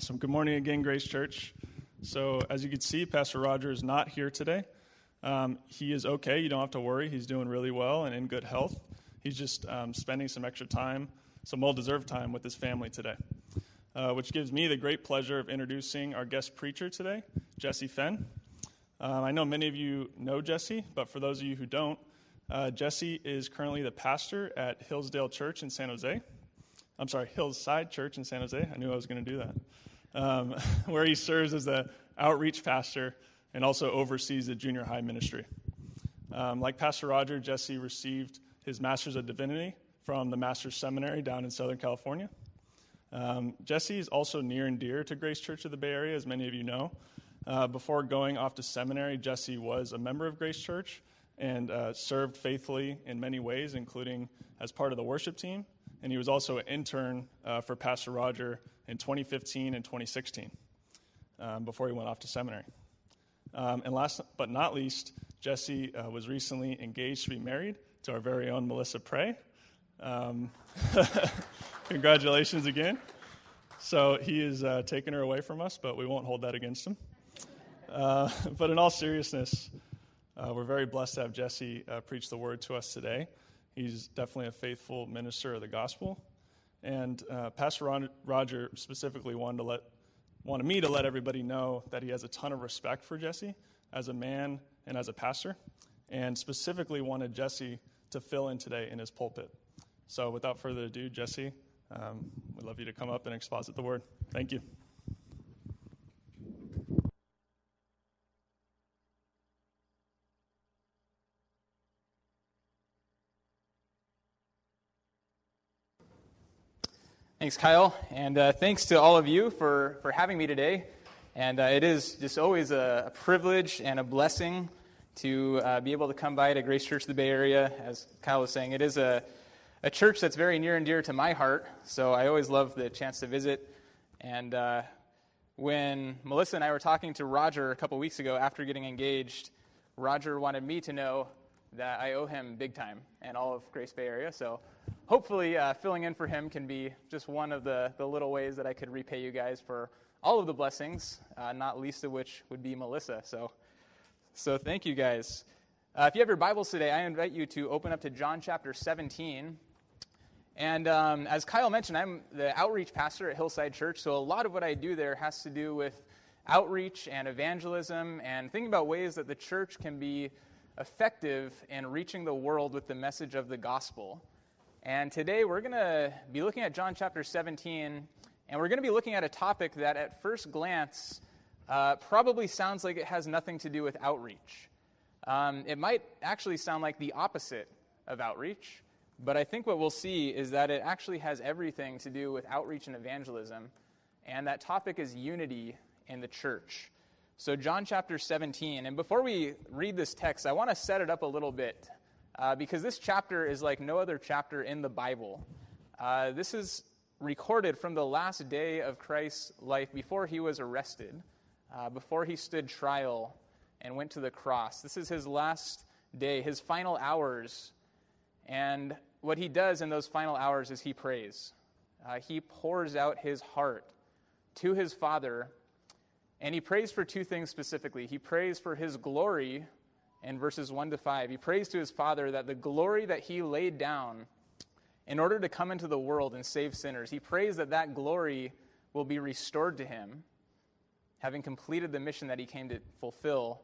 Awesome. Good morning again, Grace Church. So, as you can see, Pastor Roger is not here today. Um, he is okay. You don't have to worry. He's doing really well and in good health. He's just um, spending some extra time, some well deserved time with his family today, uh, which gives me the great pleasure of introducing our guest preacher today, Jesse Fenn. Um, I know many of you know Jesse, but for those of you who don't, uh, Jesse is currently the pastor at Hillsdale Church in San Jose. I'm sorry, Hillside Church in San Jose. I knew I was going to do that. Um, where he serves as the outreach pastor and also oversees the junior high ministry. Um, like Pastor Roger, Jesse received his Master's of Divinity from the Master's Seminary down in Southern California. Um, Jesse is also near and dear to Grace Church of the Bay Area, as many of you know. Uh, before going off to seminary, Jesse was a member of Grace Church and uh, served faithfully in many ways, including as part of the worship team and he was also an intern uh, for Pastor Roger in 2015 and 2016 um, before he went off to seminary. Um, and last but not least, Jesse uh, was recently engaged to be married to our very own Melissa Prey. Um, congratulations again. So he is uh, taking her away from us, but we won't hold that against him. Uh, but in all seriousness, uh, we're very blessed to have Jesse uh, preach the word to us today. He's definitely a faithful minister of the gospel. And uh, Pastor Ron, Roger specifically wanted, to let, wanted me to let everybody know that he has a ton of respect for Jesse as a man and as a pastor, and specifically wanted Jesse to fill in today in his pulpit. So without further ado, Jesse, um, we'd love you to come up and exposit the word. Thank you. Thanks, Kyle, and uh, thanks to all of you for, for having me today. And uh, it is just always a, a, privilege and a blessing to uh, be able to come by to Grace Church of the Bay Area. As Kyle was saying, it is a, a church that's very near and dear to my heart, so I always love the chance to visit. And uh, when Melissa and I were talking to Roger a couple weeks ago after getting engaged, Roger wanted me to know that I owe him big time and all of Grace Bay Area. So hopefully, uh, filling in for him can be just one of the, the little ways that I could repay you guys for all of the blessings, uh, not least of which would be Melissa. So, so thank you guys. Uh, if you have your Bibles today, I invite you to open up to John chapter 17. And um, as Kyle mentioned, I'm the outreach pastor at Hillside Church, so a lot of what I do there has to do with outreach and evangelism and thinking about ways that the church can be effective in reaching the world with the message of the gospel. And today we're going to be looking at John chapter 17, and we're going to be looking at a topic that at first glance uh, probably sounds like it has nothing to do with outreach. Um, it might actually sound like the opposite of outreach, but I think what we'll see is that it actually has everything to do with outreach and evangelism, and that topic is unity in the church. So, John chapter 17. And before we read this text, I want to set it up a little bit uh, because this chapter is like no other chapter in the Bible. Uh, this is recorded from the last day of Christ's life before he was arrested, uh, before he stood trial and went to the cross. This is his last day, his final hours. And what he does in those final hours is he prays. Uh, he pours out his heart to his Father and he prays for two things specifically. He prays for his glory in verses 1 to 5. He prays to his Father that the glory that he laid down in order to come into the world and save sinners, he prays that that glory will be restored to him, having completed the mission that he came to fulfill.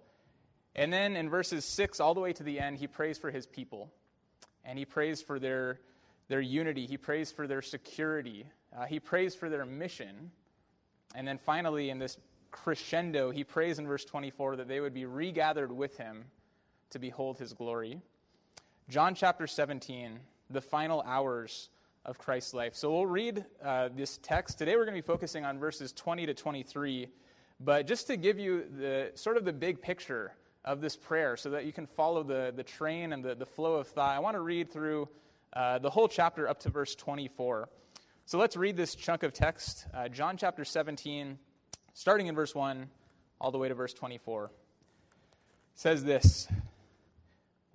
And then in verses 6 all the way to the end, he prays for his people. And he prays for their, their unity, he prays for their security, uh, he prays for their mission. And then finally, in this crescendo, he prays in verse 24 that they would be regathered with him to behold his glory. John chapter 17, the final hours of Christ's life. So we'll read uh, this text. Today we're going to be focusing on verses 20 to 23. But just to give you the sort of the big picture of this prayer so that you can follow the, the train and the, the flow of thought, I want to read through uh, the whole chapter up to verse 24. So let's read this chunk of text, uh, John chapter 17, starting in verse 1 all the way to verse 24. It says this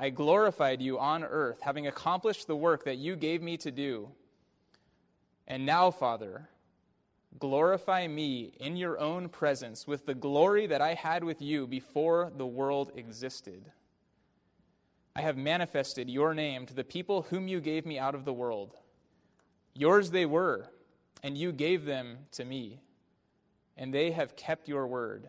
I glorified you on earth, having accomplished the work that you gave me to do. And now, Father, glorify me in your own presence with the glory that I had with you before the world existed. I have manifested your name to the people whom you gave me out of the world. Yours they were, and you gave them to me, and they have kept your word.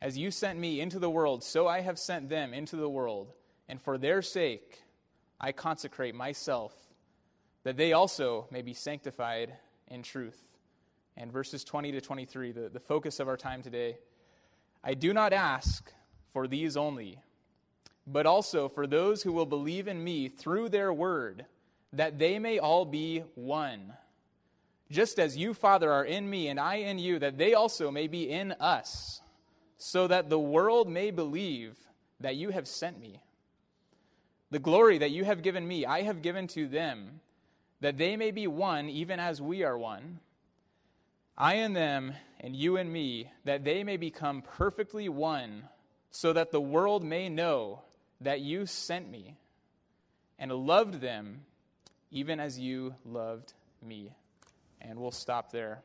As you sent me into the world, so I have sent them into the world. And for their sake, I consecrate myself, that they also may be sanctified in truth. And verses 20 to 23, the, the focus of our time today. I do not ask for these only but also for those who will believe in me through their word, that they may all be one. Just as you, Father, are in me and I in you, that they also may be in us, so that the world may believe that you have sent me. The glory that you have given me, I have given to them, that they may be one, even as we are one. I and them, and you and me, that they may become perfectly one, so that the world may know that you sent me and loved them even as you loved me. And we'll stop there.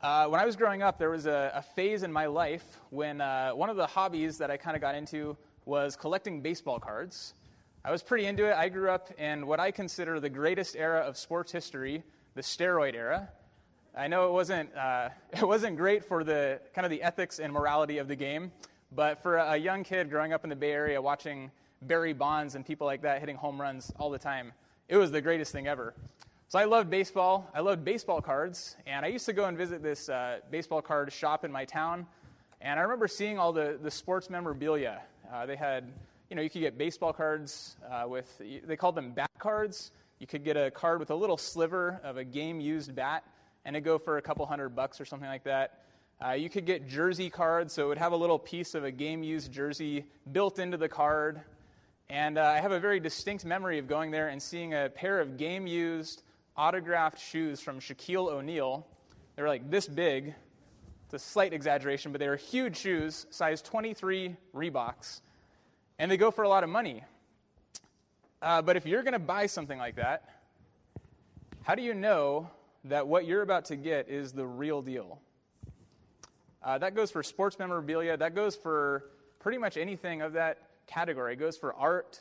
Uh, when I was growing up, there was a, a phase in my life when uh, one of the hobbies that I kind of got into was collecting baseball cards. I was pretty into it. I grew up in what I consider the greatest era of sports history, the steroid era. I know it wasn't, uh, it wasn't great for the kind of the ethics and morality of the game, but for a young kid growing up in the Bay Area watching Barry Bonds and people like that hitting home runs all the time, it was the greatest thing ever. So I loved baseball. I loved baseball cards. And I used to go and visit this uh, baseball card shop in my town. And I remember seeing all the, the sports memorabilia. Uh, they had, you know, you could get baseball cards uh, with, they called them bat cards. You could get a card with a little sliver of a game used bat, and it'd go for a couple hundred bucks or something like that. Uh, you could get jersey cards, so it would have a little piece of a game used jersey built into the card. And uh, I have a very distinct memory of going there and seeing a pair of game used autographed shoes from Shaquille O'Neal. They were like this big. It's a slight exaggeration, but they were huge shoes, size 23 Reeboks. And they go for a lot of money. Uh, but if you're going to buy something like that, how do you know that what you're about to get is the real deal. Uh, that goes for sports memorabilia, that goes for pretty much anything of that category. It goes for art.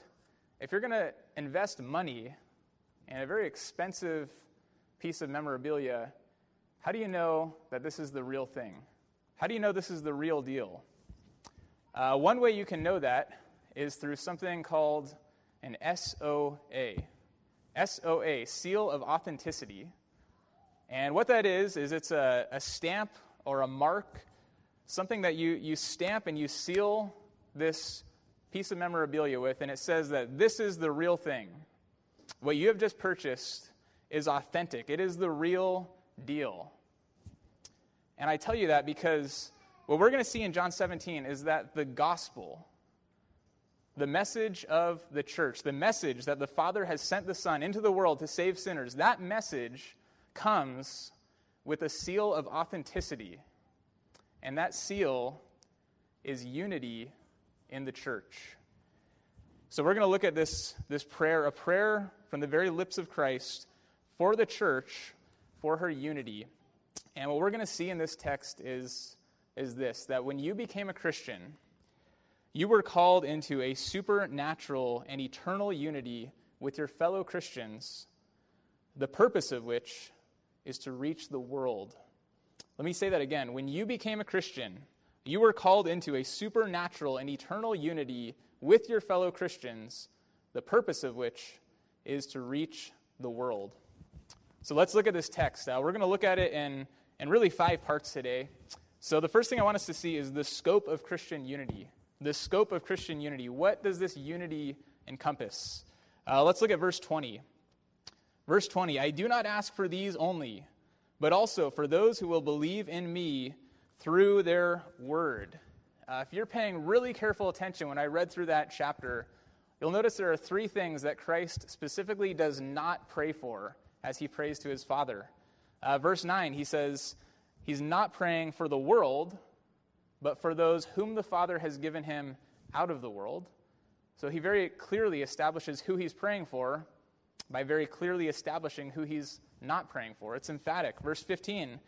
If you're going to invest money in a very expensive piece of memorabilia, how do you know that this is the real thing? How do you know this is the real deal? Uh, one way you can know that is through something called an SOA. SOA, Seal of Authenticity. And what that is, is it's a, a stamp or a mark, something that you, you stamp and you seal this piece of memorabilia with, and it says that this is the real thing. What you have just purchased is authentic, it is the real deal. And I tell you that because what we're going to see in John 17 is that the gospel, the message of the church, the message that the Father has sent the Son into the world to save sinners, that message comes with a seal of authenticity. And that seal is unity in the church. So we're going to look at this, this prayer, a prayer from the very lips of Christ for the church, for her unity. And what we're going to see in this text is, is this that when you became a Christian, you were called into a supernatural and eternal unity with your fellow Christians, the purpose of which is to reach the world. Let me say that again. When you became a Christian, you were called into a supernatural and eternal unity with your fellow Christians, the purpose of which is to reach the world. So let's look at this text. Uh, we're going to look at it in, in really five parts today. So the first thing I want us to see is the scope of Christian unity. The scope of Christian unity. What does this unity encompass? Uh, let's look at verse 20. Verse 20 I do not ask for these only, but also for those who will believe in me through their word. Uh, if you're paying really careful attention when I read through that chapter, you'll notice there are three things that Christ specifically does not pray for as he prays to his Father. Uh, verse 9, he says, He's not praying for the world, but for those whom the Father has given him out of the world. So he very clearly establishes who he's praying for by very clearly establishing who he's not praying for. It's emphatic. Verse 15,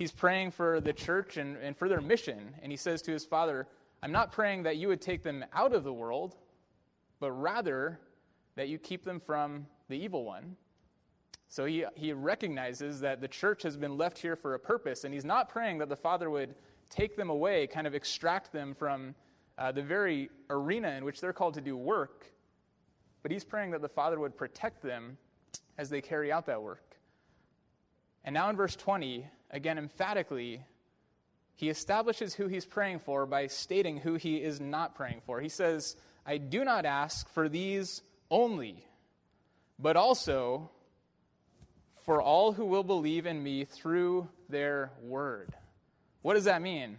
he's praying for the church and, and for their mission. And he says to his father, I'm not praying that you would take them out of the world, but rather that you keep them from the evil one. So he, he recognizes that the church has been left here for a purpose, and he's not praying that the Father would take them away, kind of extract them from uh, the very arena in which they're called to do work, but he's praying that the Father would protect them as they carry out that work. And now in verse 20, again, emphatically, he establishes who he's praying for by stating who he is not praying for. He says, I do not ask for these only, but also for all who will believe in me through their word. What does that mean?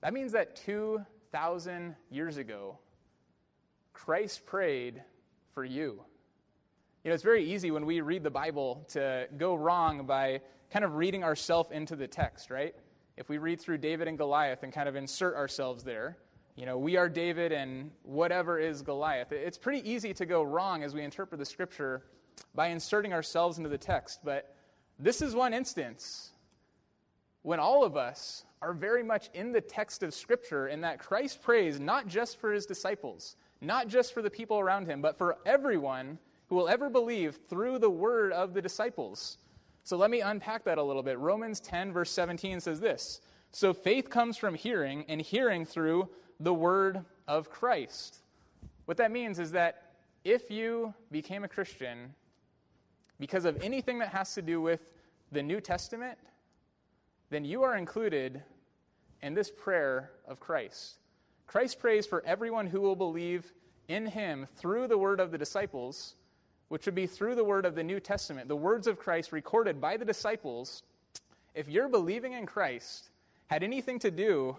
That means that 2,000 years ago, Christ prayed for you. You know, it's very easy when we read the Bible to go wrong by kind of reading ourselves into the text, right? If we read through David and Goliath and kind of insert ourselves there, you know, we are David and whatever is Goliath. It's pretty easy to go wrong as we interpret the scripture by inserting ourselves into the text. But this is one instance when all of us are very much in the text of scripture in that Christ prays not just for his disciples, not just for the people around him, but for everyone who will ever believe through the word of the disciples. So let me unpack that a little bit. Romans 10, verse 17 says this So faith comes from hearing, and hearing through the word of Christ. What that means is that if you became a Christian because of anything that has to do with the New Testament, then you are included in this prayer of Christ. Christ prays for everyone who will believe in him through the word of the disciples which would be through the word of the New Testament, the words of Christ recorded by the disciples, if you're believing in Christ, had anything to do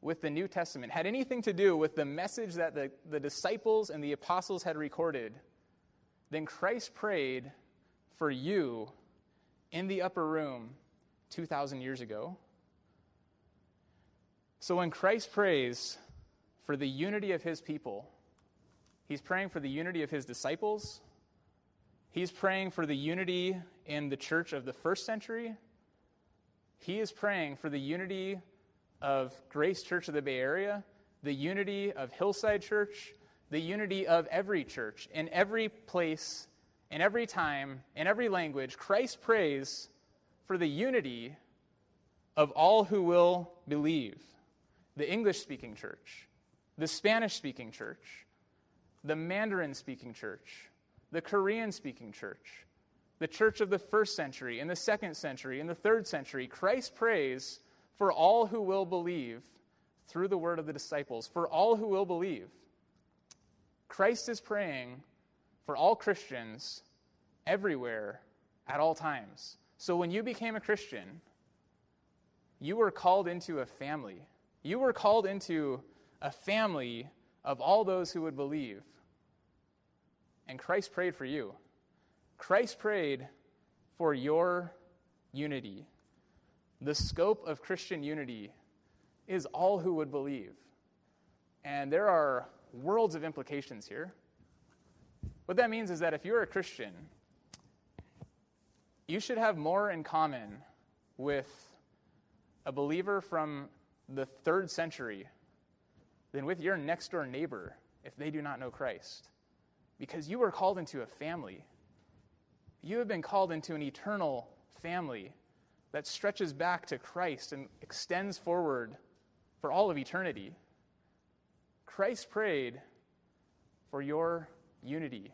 with the New Testament, had anything to do with the message that the, the disciples and the apostles had recorded, then Christ prayed for you in the upper room 2,000 years ago. So when Christ prays for the unity of his people, He's praying for the unity of his disciples. He's praying for the unity in the church of the first century, he is praying for the unity of Grace Church of the Bay Area, the unity of Hillside Church, the unity of every church. In every place, in every time, in every language, Christ prays for the unity of all who will believe the English speaking church, the Spanish speaking church, the Mandarin speaking church, the Korean speaking church, the church of the first century, in the second century, in the third century. Christ prays for all who will believe through the word of the disciples, for all who will believe. Christ is praying for all Christians everywhere at all times. So when you became a Christian, you were called into a family. You were called into a family of all those who would believe. And Christ prayed for you. Christ prayed for your unity. The scope of Christian unity is all who would believe. And there are worlds of implications here. What that means is that if you're a Christian, you should have more in common with a believer from the third century than with your next door neighbor if they do not know Christ. Because you were called into a family. You have been called into an eternal family that stretches back to Christ and extends forward for all of eternity. Christ prayed for your unity.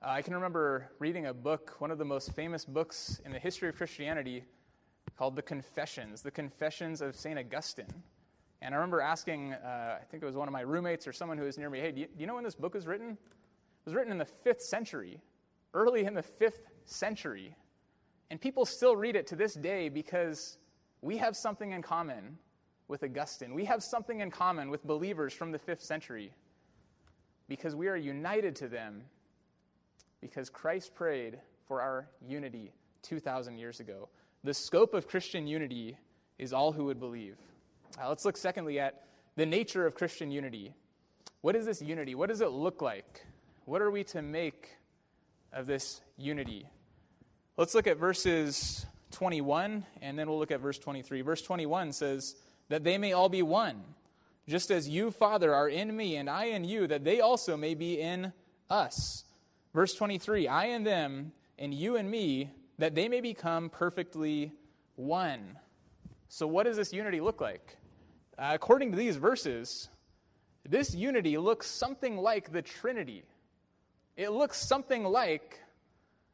Uh, I can remember reading a book, one of the most famous books in the history of Christianity, called The Confessions, The Confessions of St. Augustine. And I remember asking, uh, I think it was one of my roommates or someone who was near me, hey, do you, do you know when this book was written? It was written in the fifth century, early in the fifth century. And people still read it to this day because we have something in common with Augustine. We have something in common with believers from the fifth century because we are united to them because Christ prayed for our unity 2,000 years ago. The scope of Christian unity is all who would believe. Uh, let's look, secondly, at the nature of Christian unity. What is this unity? What does it look like? What are we to make of this unity? Let's look at verses 21, and then we'll look at verse 23. Verse 21 says, That they may all be one, just as you, Father, are in me, and I in you, that they also may be in us. Verse 23 I in them, and you and me, that they may become perfectly one. So, what does this unity look like? Uh, according to these verses, this unity looks something like the Trinity. It looks something like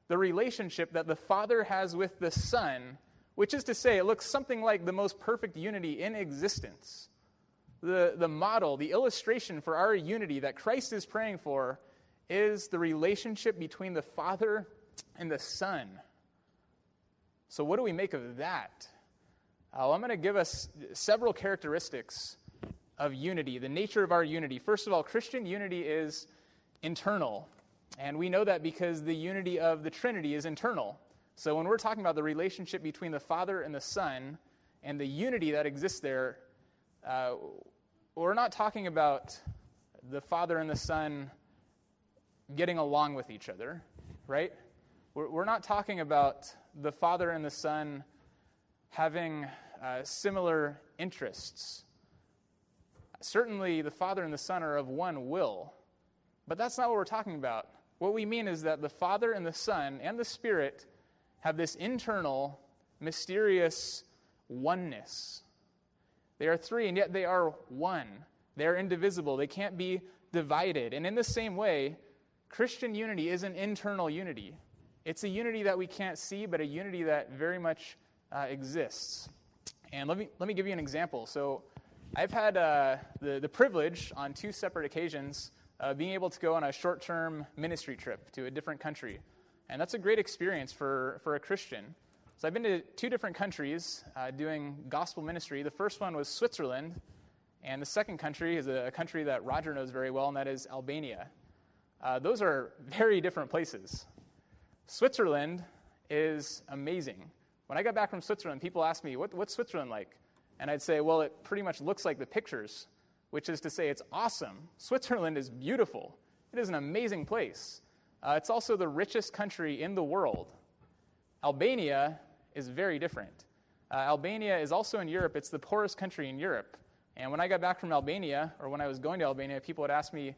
the relationship that the Father has with the Son, which is to say, it looks something like the most perfect unity in existence. The, the model, the illustration for our unity that Christ is praying for is the relationship between the Father and the Son. So, what do we make of that? Uh, I'm going to give us several characteristics of unity, the nature of our unity. First of all, Christian unity is internal. And we know that because the unity of the Trinity is internal. So when we're talking about the relationship between the Father and the Son and the unity that exists there, uh, we're not talking about the Father and the Son getting along with each other, right? We're, we're not talking about the Father and the Son having uh, similar interests. Certainly, the Father and the Son are of one will, but that's not what we're talking about. What we mean is that the Father and the Son and the Spirit have this internal, mysterious oneness. They are three, and yet they are one. They are indivisible. They can't be divided. And in the same way, Christian unity is an internal unity. It's a unity that we can't see, but a unity that very much uh, exists. And let me, let me give you an example. So, I've had uh, the, the privilege on two separate occasions uh, being able to go on a short term ministry trip to a different country. And that's a great experience for, for a Christian. So, I've been to two different countries uh, doing gospel ministry. The first one was Switzerland, and the second country is a, a country that Roger knows very well, and that is Albania. Uh, those are very different places. Switzerland is amazing. When I got back from Switzerland, people asked me, what, What's Switzerland like? And I'd say, Well, it pretty much looks like the pictures, which is to say, it's awesome. Switzerland is beautiful, it is an amazing place. Uh, it's also the richest country in the world. Albania is very different. Uh, Albania is also in Europe. It's the poorest country in Europe. And when I got back from Albania, or when I was going to Albania, people would ask me,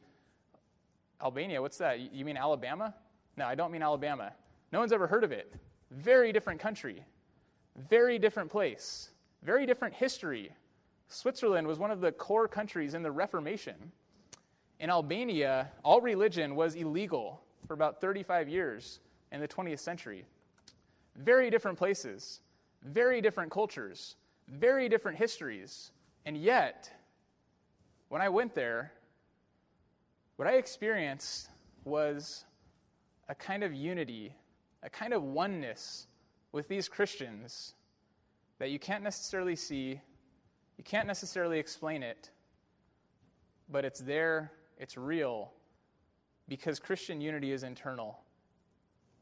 Albania, what's that? You mean Alabama? No, I don't mean Alabama. No one's ever heard of it. Very different country, very different place, very different history. Switzerland was one of the core countries in the Reformation. In Albania, all religion was illegal for about 35 years in the 20th century. Very different places, very different cultures, very different histories. And yet, when I went there, what I experienced was a kind of unity, a kind of oneness with these Christians that you can't necessarily see, you can't necessarily explain it, but it's there, it's real, because Christian unity is internal.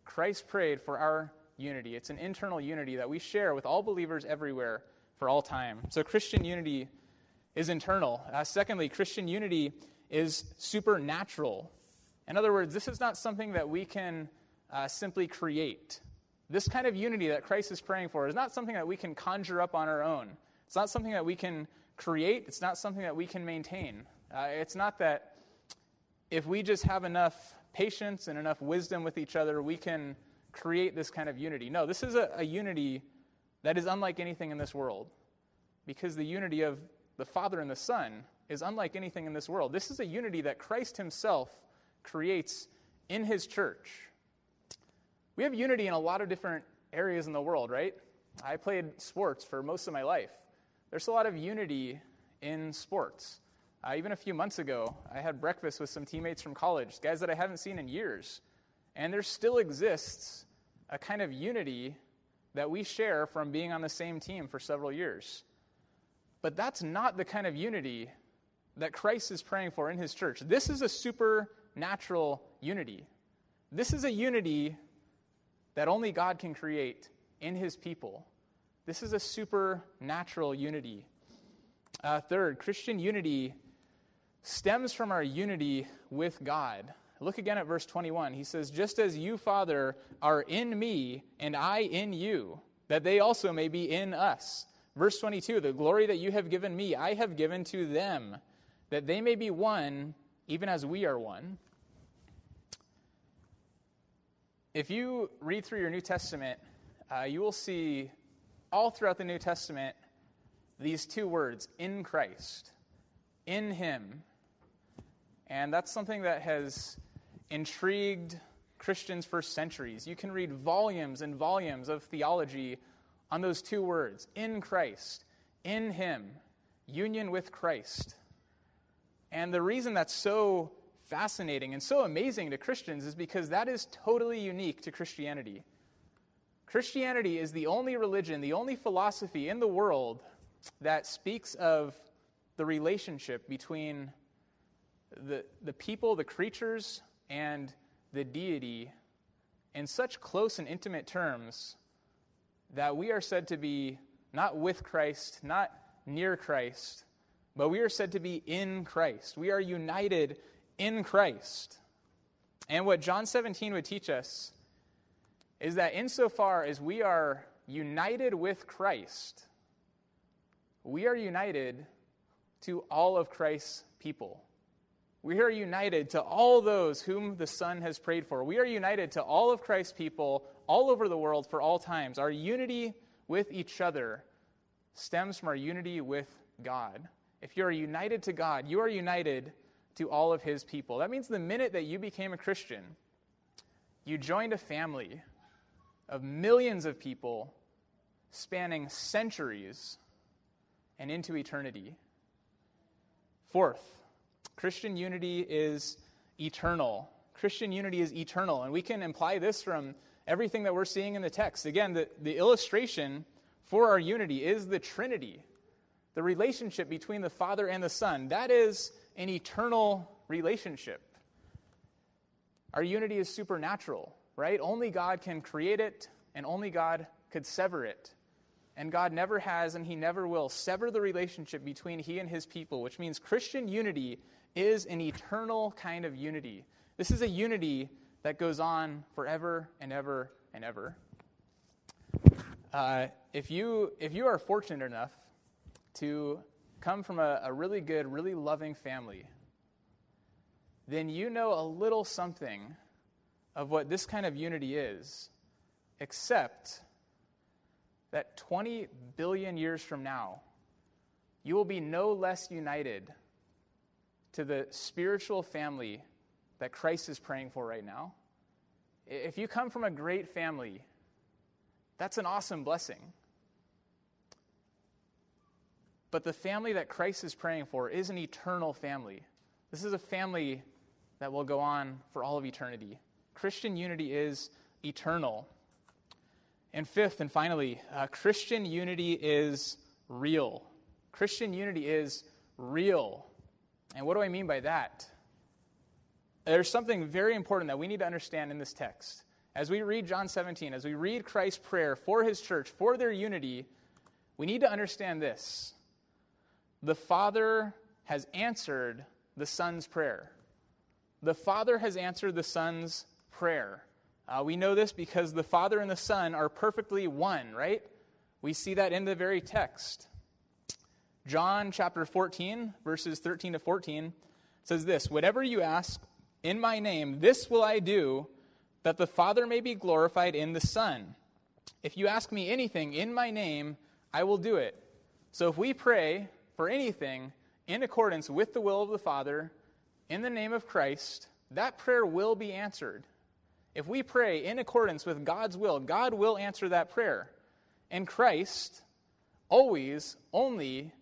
Christ prayed for our unity. It's an internal unity that we share with all believers everywhere for all time. So Christian unity is internal. Uh, secondly, Christian unity is supernatural. In other words, this is not something that we can uh, simply create. This kind of unity that Christ is praying for is not something that we can conjure up on our own. It's not something that we can create. It's not something that we can maintain. Uh, it's not that if we just have enough patience and enough wisdom with each other, we can create this kind of unity. No, this is a, a unity that is unlike anything in this world because the unity of the Father and the Son is unlike anything in this world. This is a unity that Christ Himself creates in His church. We have unity in a lot of different areas in the world, right? I played sports for most of my life. There's a lot of unity in sports. Uh, even a few months ago, I had breakfast with some teammates from college, guys that I haven't seen in years. And there still exists a kind of unity that we share from being on the same team for several years. But that's not the kind of unity that Christ is praying for in his church. This is a supernatural unity. This is a unity that only God can create in his people. This is a supernatural unity. Uh, third, Christian unity stems from our unity with God. Look again at verse 21. He says, Just as you, Father, are in me, and I in you, that they also may be in us. Verse 22 The glory that you have given me, I have given to them, that they may be one, even as we are one. If you read through your New Testament, uh, you will see all throughout the New Testament these two words in Christ, in Him. And that's something that has intrigued Christians for centuries. You can read volumes and volumes of theology on those two words in Christ, in Him, union with Christ. And the reason that's so fascinating and so amazing to Christians is because that is totally unique to Christianity. Christianity is the only religion, the only philosophy in the world that speaks of the relationship between the, the people, the creatures, and the deity in such close and intimate terms that we are said to be not with Christ, not near Christ, but we are said to be in Christ. We are united in Christ. And what John 17 would teach us is that insofar as we are united with Christ, we are united to all of Christ's people. We are united to all those whom the Son has prayed for. We are united to all of Christ's people all over the world for all times. Our unity with each other stems from our unity with God. If you are united to God, you are united to all of His people. That means the minute that you became a Christian, you joined a family of millions of people spanning centuries and into eternity. Fourth, Christian unity is eternal. Christian unity is eternal. And we can imply this from everything that we're seeing in the text. Again, the, the illustration for our unity is the Trinity, the relationship between the Father and the Son. That is an eternal relationship. Our unity is supernatural, right? Only God can create it, and only God could sever it. And God never has, and He never will sever the relationship between He and His people, which means Christian unity is an eternal kind of unity. This is a unity that goes on forever and ever and ever. Uh, if, you, if you are fortunate enough to come from a, a really good, really loving family, then you know a little something of what this kind of unity is, except that 20 billion years from now, you will be no less united to the spiritual family that Christ is praying for right now. If you come from a great family, that's an awesome blessing. But the family that Christ is praying for is an eternal family. This is a family that will go on for all of eternity. Christian unity is eternal. And fifth and finally, uh, Christian unity is real. Christian unity is real. And what do I mean by that? There's something very important that we need to understand in this text. As we read John 17, as we read Christ's prayer for his church, for their unity, we need to understand this. The Father has answered the Son's prayer. The Father has answered the Son's prayer. Uh, we know this because the Father and the Son are perfectly one, right? We see that in the very text. John chapter 14, verses 13 to 14 says this Whatever you ask in my name, this will I do, that the Father may be glorified in the Son. If you ask me anything in my name, I will do it. So if we pray for anything in accordance with the will of the Father, in the name of Christ, that prayer will be answered. If we pray in accordance with God's will, God will answer that prayer. And Christ always, only,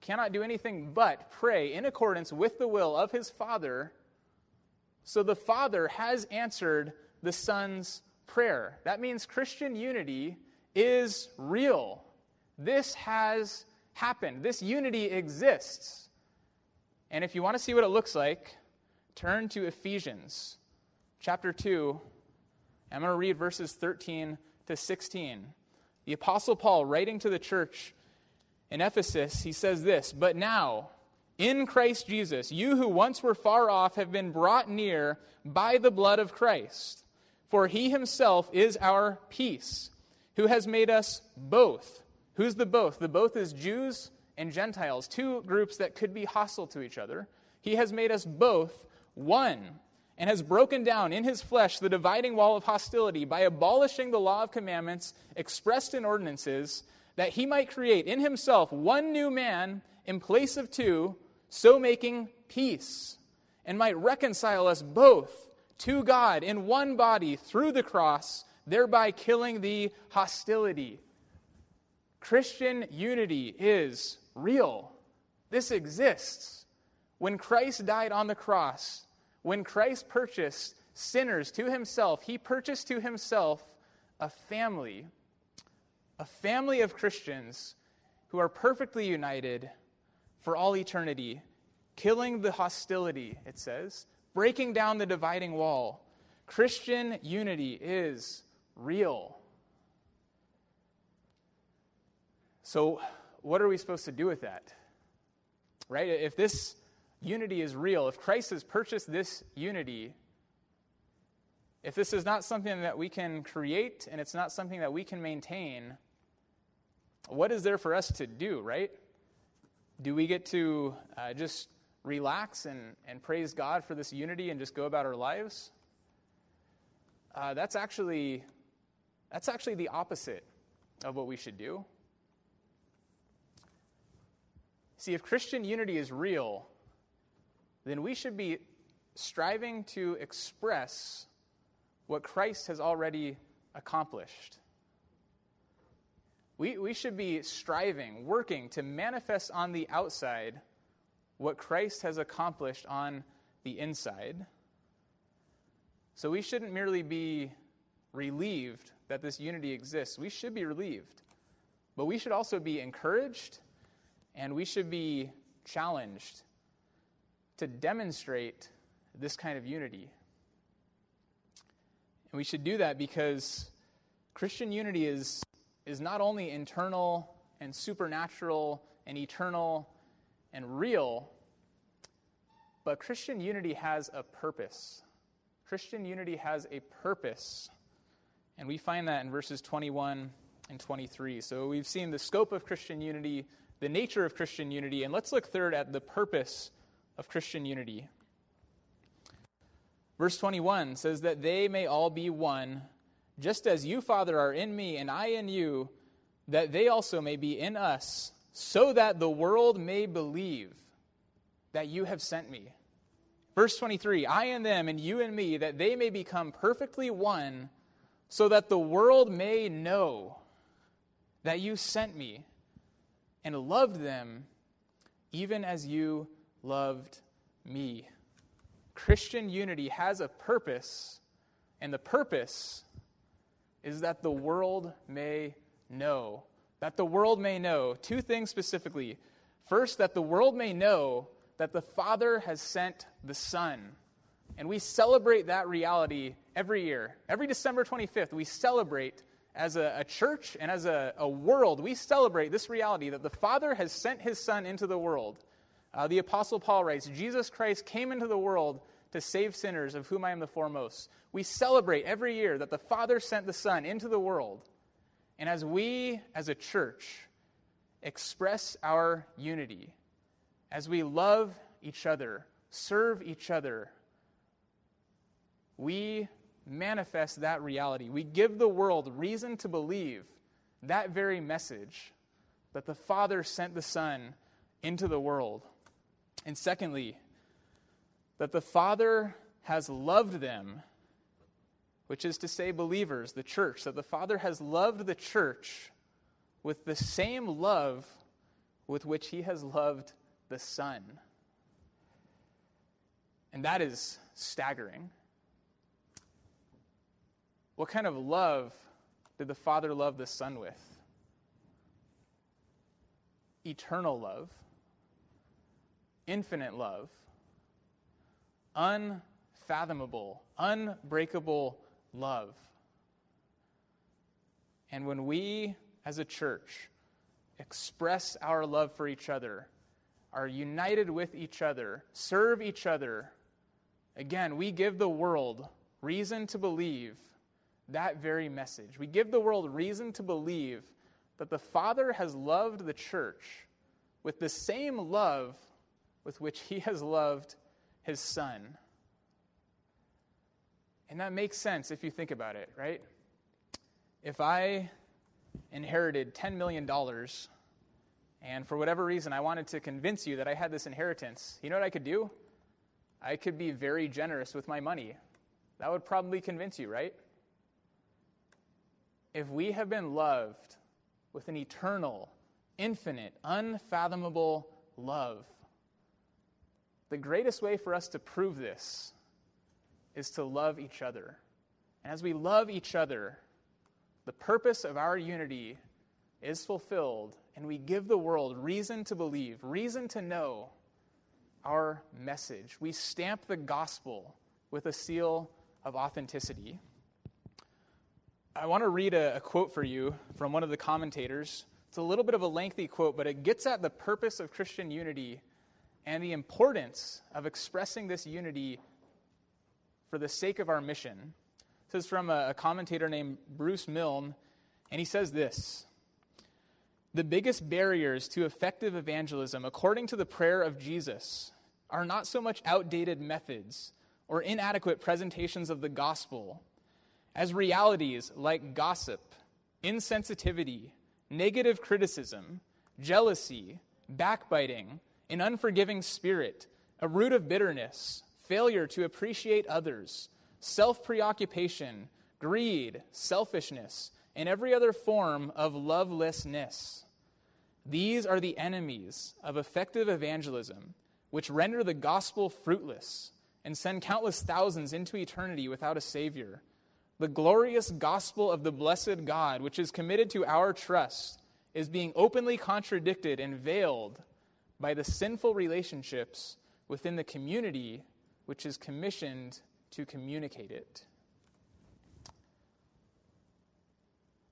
cannot do anything but pray in accordance with the will of his Father. So the Father has answered the Son's prayer. That means Christian unity is real. This has happened, this unity exists. And if you want to see what it looks like, turn to Ephesians chapter 2. I'm going to read verses 13 to 16. The Apostle Paul, writing to the church in Ephesus, he says this But now, in Christ Jesus, you who once were far off have been brought near by the blood of Christ. For he himself is our peace, who has made us both. Who's the both? The both is Jews and Gentiles, two groups that could be hostile to each other. He has made us both one and has broken down in his flesh the dividing wall of hostility by abolishing the law of commandments expressed in ordinances, that he might create in himself one new man in place of two, so making peace, and might reconcile us both to God in one body through the cross, thereby killing the hostility. Christian unity is real. This exists. When Christ died on the cross, when Christ purchased sinners to himself, he purchased to himself a family, a family of Christians who are perfectly united for all eternity, killing the hostility, it says, breaking down the dividing wall. Christian unity is real. So, what are we supposed to do with that? Right? If this unity is real, if Christ has purchased this unity, if this is not something that we can create and it's not something that we can maintain, what is there for us to do, right? Do we get to uh, just relax and, and praise God for this unity and just go about our lives? Uh, that's actually that's actually the opposite of what we should do. See, if Christian unity is real, then we should be striving to express what Christ has already accomplished. We, we should be striving, working to manifest on the outside what Christ has accomplished on the inside. So we shouldn't merely be relieved that this unity exists. We should be relieved. But we should also be encouraged and we should be challenged to demonstrate this kind of unity. And we should do that because Christian unity is, is not only internal and supernatural and eternal and real, but Christian unity has a purpose. Christian unity has a purpose. And we find that in verses 21 and 23. So we've seen the scope of Christian unity, the nature of Christian unity, and let's look third at the purpose of Christian unity. Verse 21 says that they may all be one, just as you, Father, are in me and I in you, that they also may be in us, so that the world may believe that you have sent me. Verse 23 I and them, and you and me, that they may become perfectly one, so that the world may know that you sent me and loved them even as you loved me. Christian unity has a purpose, and the purpose is that the world may know. That the world may know two things specifically. First, that the world may know that the Father has sent the Son. And we celebrate that reality every year. Every December 25th, we celebrate as a, a church and as a, a, world, we celebrate this reality that the Father has sent his Son into the world. Uh, the Apostle Paul writes Jesus Christ came into the world to save sinners, of whom I am the foremost. We celebrate every year that the Father sent the Son into the world. And as we, as a church, express our unity, as we love each other, serve each other, we manifest that reality. We give the world reason to believe that very message that the Father sent the Son into the world. And secondly, that the Father has loved them, which is to say, believers, the church, that the Father has loved the church with the same love with which He has loved the Son. And that is staggering. What kind of love did the Father love the Son with? Eternal love, infinite love, unfathomable, unbreakable love. And when we, as a church, express our love for each other, are united with each other, serve each other, again, we give the world reason to believe that very message. We give the world reason to believe that the Father has loved the church with the same love with which he has loved his Son. And that makes sense if you think about it, right? If I inherited $10 million and for whatever reason I wanted to convince you that I had this inheritance, you know what I could do? I could be very generous with my money. That would probably convince you, right? If we have been loved with an eternal, infinite, unfathomable love, the greatest way for us to prove this is to love each other. And as we love each other, the purpose of our unity is fulfilled, and we give the world reason to believe, reason to know our message. We stamp the gospel with a seal of authenticity. I want to read a, a, quote for you from one of the commentators. It's a little bit of a lengthy quote, but it gets at the purpose of Christian unity and the importance of expressing this unity for the sake of our mission. This is from a, a commentator named Bruce Milne, and he says this The biggest barriers to effective evangelism, according to the prayer of Jesus, are not so much outdated methods or inadequate presentations of the gospel as realities like gossip, insensitivity, negative criticism, jealousy, backbiting, an unforgiving spirit, a root of bitterness, failure to appreciate others, self preoccupation, greed, selfishness, and every other form of lovelessness. These are the enemies of effective evangelism, which render the gospel fruitless and send countless thousands into eternity without a Savior the glorious gospel of the blessed God, which is committed to our trust, is being openly contradicted and veiled by the sinful relationships within the community which is commissioned to communicate it.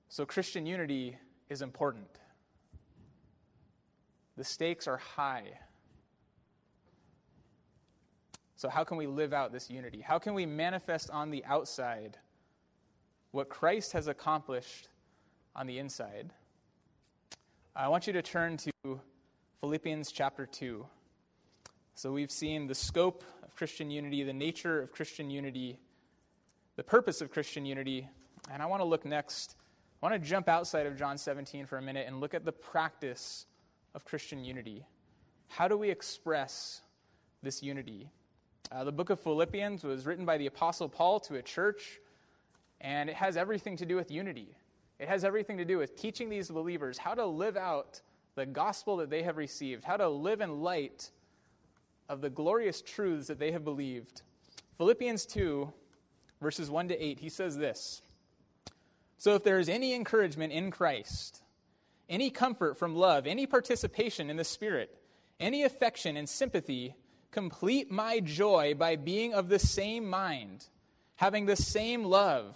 So, Christian unity is important. The stakes are high. So, how can we live out this unity? How can we manifest on the outside what Christ has accomplished on the inside. I want you to turn to Philippians chapter 2. So we've seen the scope of Christian unity, the nature of Christian unity, the purpose of Christian unity, and I want to look next. I want to jump outside of John 17 for a minute and look at the practice of Christian unity. How do we express this unity? Uh, the book of Philippians was written by the Apostle Paul to a church, and it has everything to do with unity. It has everything to do with teaching these believers how to live out the gospel that they have received, how to live in light of the glorious truths that they have believed. Philippians 2, verses 1 to 8, he says this So if there is any encouragement in Christ, any comfort from love, any participation in the Spirit, any affection and sympathy, complete my joy by being of the same mind, having the same love,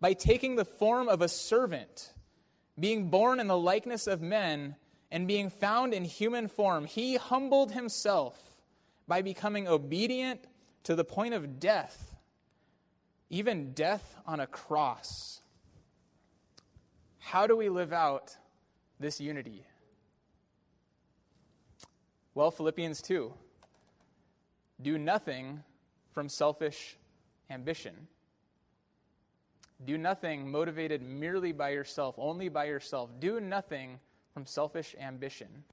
by taking the form of a servant, being born in the likeness of men, and being found in human form. He humbled himself by becoming obedient to the point of death, even death on a cross. How do we live out this unity? Well, Philippians 2 do nothing from selfish ambition. Do nothing motivated merely by yourself, only by yourself. Do nothing from selfish ambition.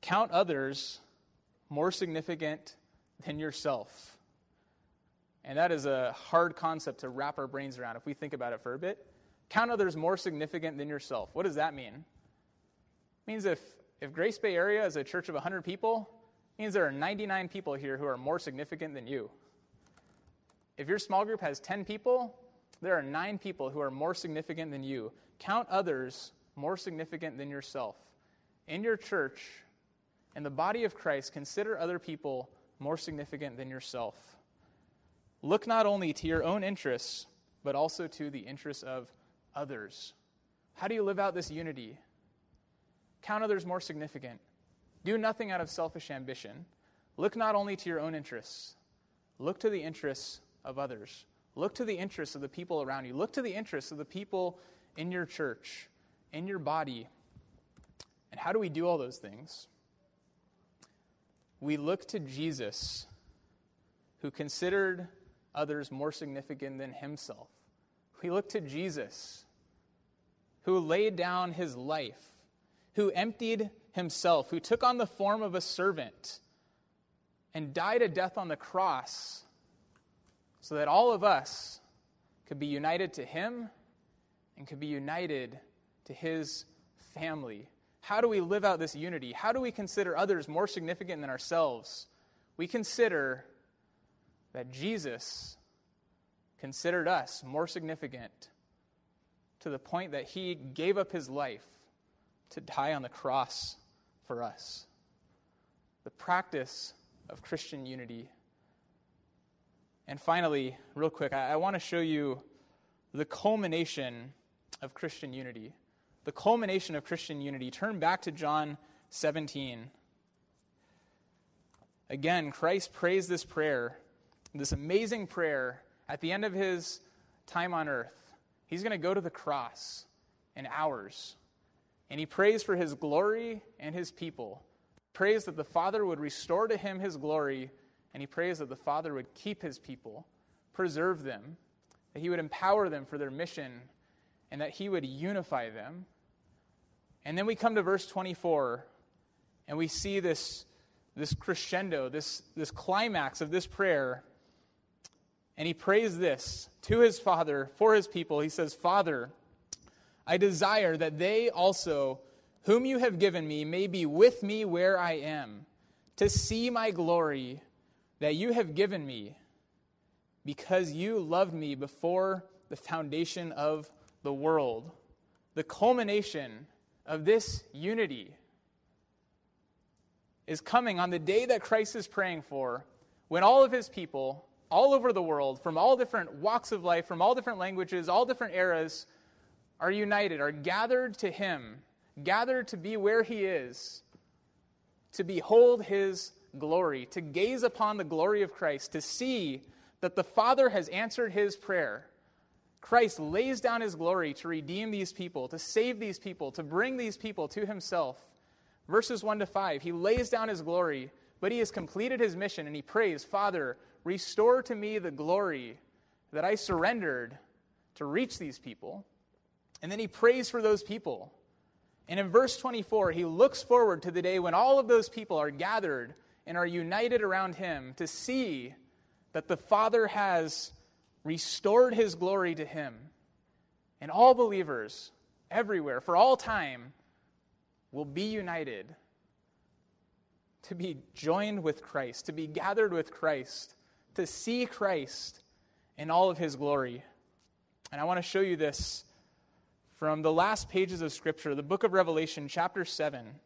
Count others more significant than yourself. And that is a hard concept to wrap our brains around if we think about it for a bit. Count others more significant than yourself. What does that mean? It means if, if Grace Bay Area is a church of 100 people, it means there are 99 people here who are more significant than you. If your small group has 10 people, there are nine people who are more significant than you. Count others more significant than yourself. In your church, in the body of Christ, consider other people more significant than yourself. Look not only to your own interests, but also to the interests of others. How do you live out this unity? Count others more significant. Do nothing out of selfish ambition. Look not only to your own interests, look to the interests of others. Look to the interests of the people around you. Look to the interests of the people in your church, in your body. And how do we do all those things? we look to Jesus, who considered others more significant than himself. We look to Jesus, who laid down his life, who emptied himself, who took on the form of a servant and died a death on the cross so that all of us could be united to him and could be united to his family how do we live out this unity? How do we consider others more significant than ourselves? We consider that Jesus considered us more significant to the point that he gave up his life to die on the cross for us. The practice of Christian unity. And finally, real quick, I, I want to show you the culmination of Christian unity the culmination of Christian unity. Turn back to John 17. Again, Christ prays this prayer, this amazing prayer, at the end of his time on earth. He's going to go to the cross in hours. And he prays for his glory and his people. Prays that the Father would restore to him his glory, and he prays that the Father would keep his people, preserve them, that he would empower them for their mission and that he would unify them. And then we come to verse 24, and we see this, this crescendo, this, this climax of this prayer. And he prays this to his Father for his people. He says, Father, I desire that they also, whom you have given me, may be with me where I am, to see my glory that you have given me, because you loved me before the foundation of the world. the culmination of this unity is coming on the day that Christ is praying for, when all of his people, all over the world, from all different walks of life, from all different languages, all different eras, are united, are gathered to him, gathered to be where he is, to behold his glory, to gaze upon the glory of Christ, to see that the Father has answered his prayer. Christ lays down his glory to redeem these people, to save these people, to bring these people to himself. Verses 1 to 5, he lays down his glory, but he has completed his mission and he prays, Father, restore to me the glory that I surrendered to reach these people. And then he prays for those people. And in verse 24, he looks forward to the day when all of those people are gathered and are united around him to see that the Father has restored his glory to him. And all believers everywhere, for all time, will be united to be joined with Christ, to be gathered with Christ, to see Christ in all of his glory. And I want to show you this from the last pages of Scripture, the book of Revelation, chapter 7.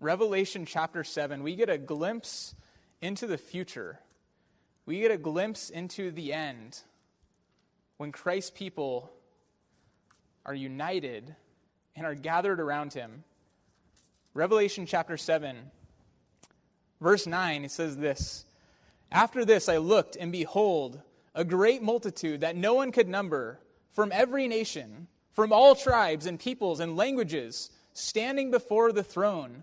Revelation chapter 7, we get a glimpse into the future. We get a glimpse into the end when Christ's people are united and are gathered around him. Revelation chapter 7, verse 9, it says this After this I looked, and behold, a great multitude that no one could number from every nation, from all tribes and peoples and languages, standing before the throne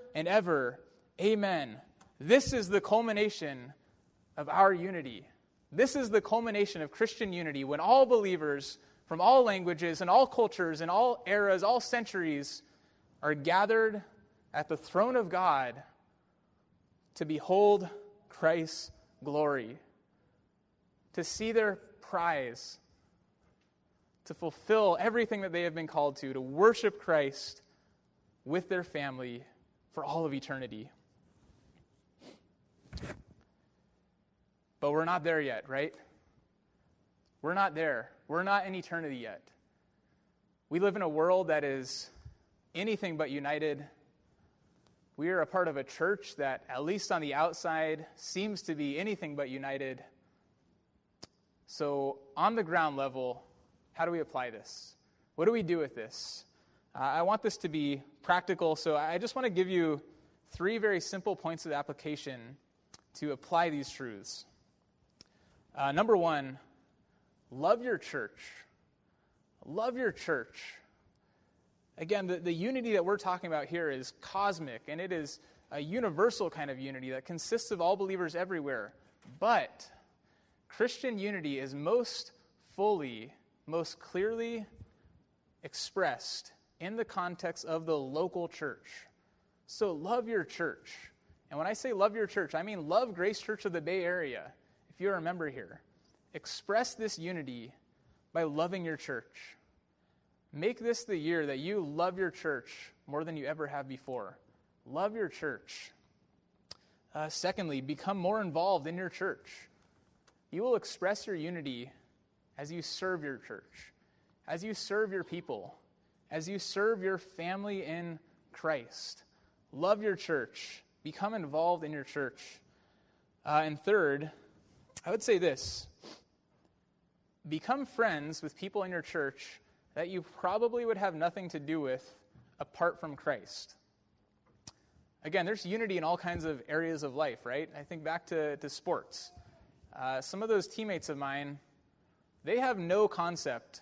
and ever. Amen. This is the culmination of our unity. This is the culmination of Christian unity when all believers from all languages and all cultures and all eras, all centuries are gathered at the throne of God to behold Christ's glory, to see their prize, to fulfill everything that they have been called to, to worship Christ with their family for all of eternity. But we're not there yet, right? We're not there. We're not in eternity yet. We live in a world that is anything but united. We are a part of a church that, at least on the outside, seems to be anything but united. So, on the ground level, how do we apply this? What do we do with this? Uh, I want this to be practical, so I just want to give you three very simple points of application to apply these truths. Uh, number one, love your church. Love your church. Again, the, the unity that we're talking about here is cosmic, and it is a universal kind of unity that consists of all believers everywhere. But Christian unity is most fully, most clearly expressed in the context of the local church. So love your church. And when I say love your church, I mean love Grace Church of the Bay Area, if you're a member here. Express this unity by loving your church. Make this the year that you love your church more than you ever have before. Love your church. Uh, secondly, become more involved in your church. You will express your unity as you serve your church, as you serve your people, as you serve your family in Christ. Love your church. Become involved in your church. Uh, and third, I would say this become friends with people in your church that you probably would have nothing to do with apart from Christ. Again, there's unity in all kinds of areas of life, right? I think back to, to sports. Uh, some of those teammates of mine, they have no concept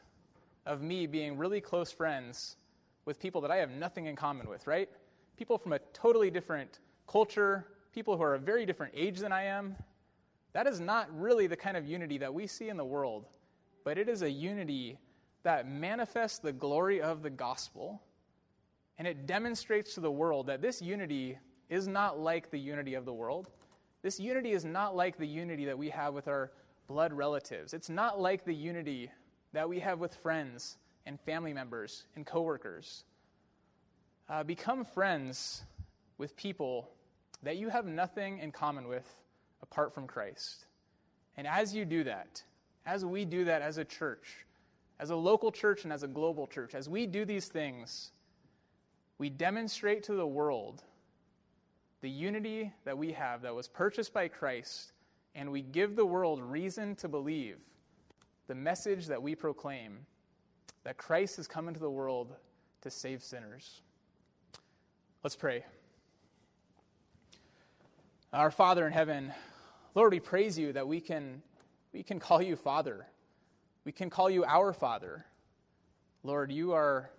of me being really close friends with people that I have nothing in common with, right? People from a totally different culture, people who are a very different age than I am. That is not really the kind of unity that we see in the world, but it is a unity that manifests the glory of the gospel, and it demonstrates to the world that this unity is not like the unity of the world. This unity is not like the unity that we have with our blood relatives. It's not like the unity that we have with friends and family members and coworkers. Uh, become friends with people that you have nothing in common with apart from Christ. And as you do that, as we do that as a church, as a local church and as a global church, as we do these things, we demonstrate to the world the unity that we have that was purchased by Christ, and we give the world reason to believe the message that we proclaim that Christ has come into the world to save sinners. Let's pray. Our Father in heaven, Lord, we praise you that we can, we can call you Father. We can call you our Father. Lord, you are,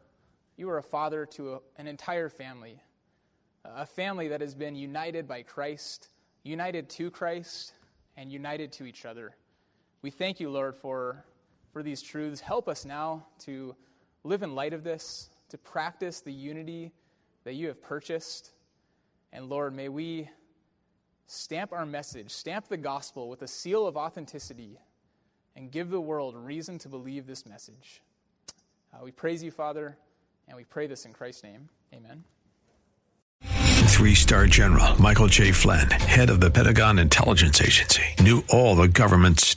you are a father to a, an entire family, a family that has been united by Christ, united to Christ, and united to each other. We thank you, Lord, for, for these truths. Help us now to live in light of this, to practice the unity that you have purchased. And Lord, may we stamp our message, stamp the gospel with a seal of authenticity, and give the world reason to believe this message. Uh, we praise you, Father, and we pray this in Christ's name. Amen. Three star general Michael J. Flynn, head of the Pentagon Intelligence Agency, knew all the government's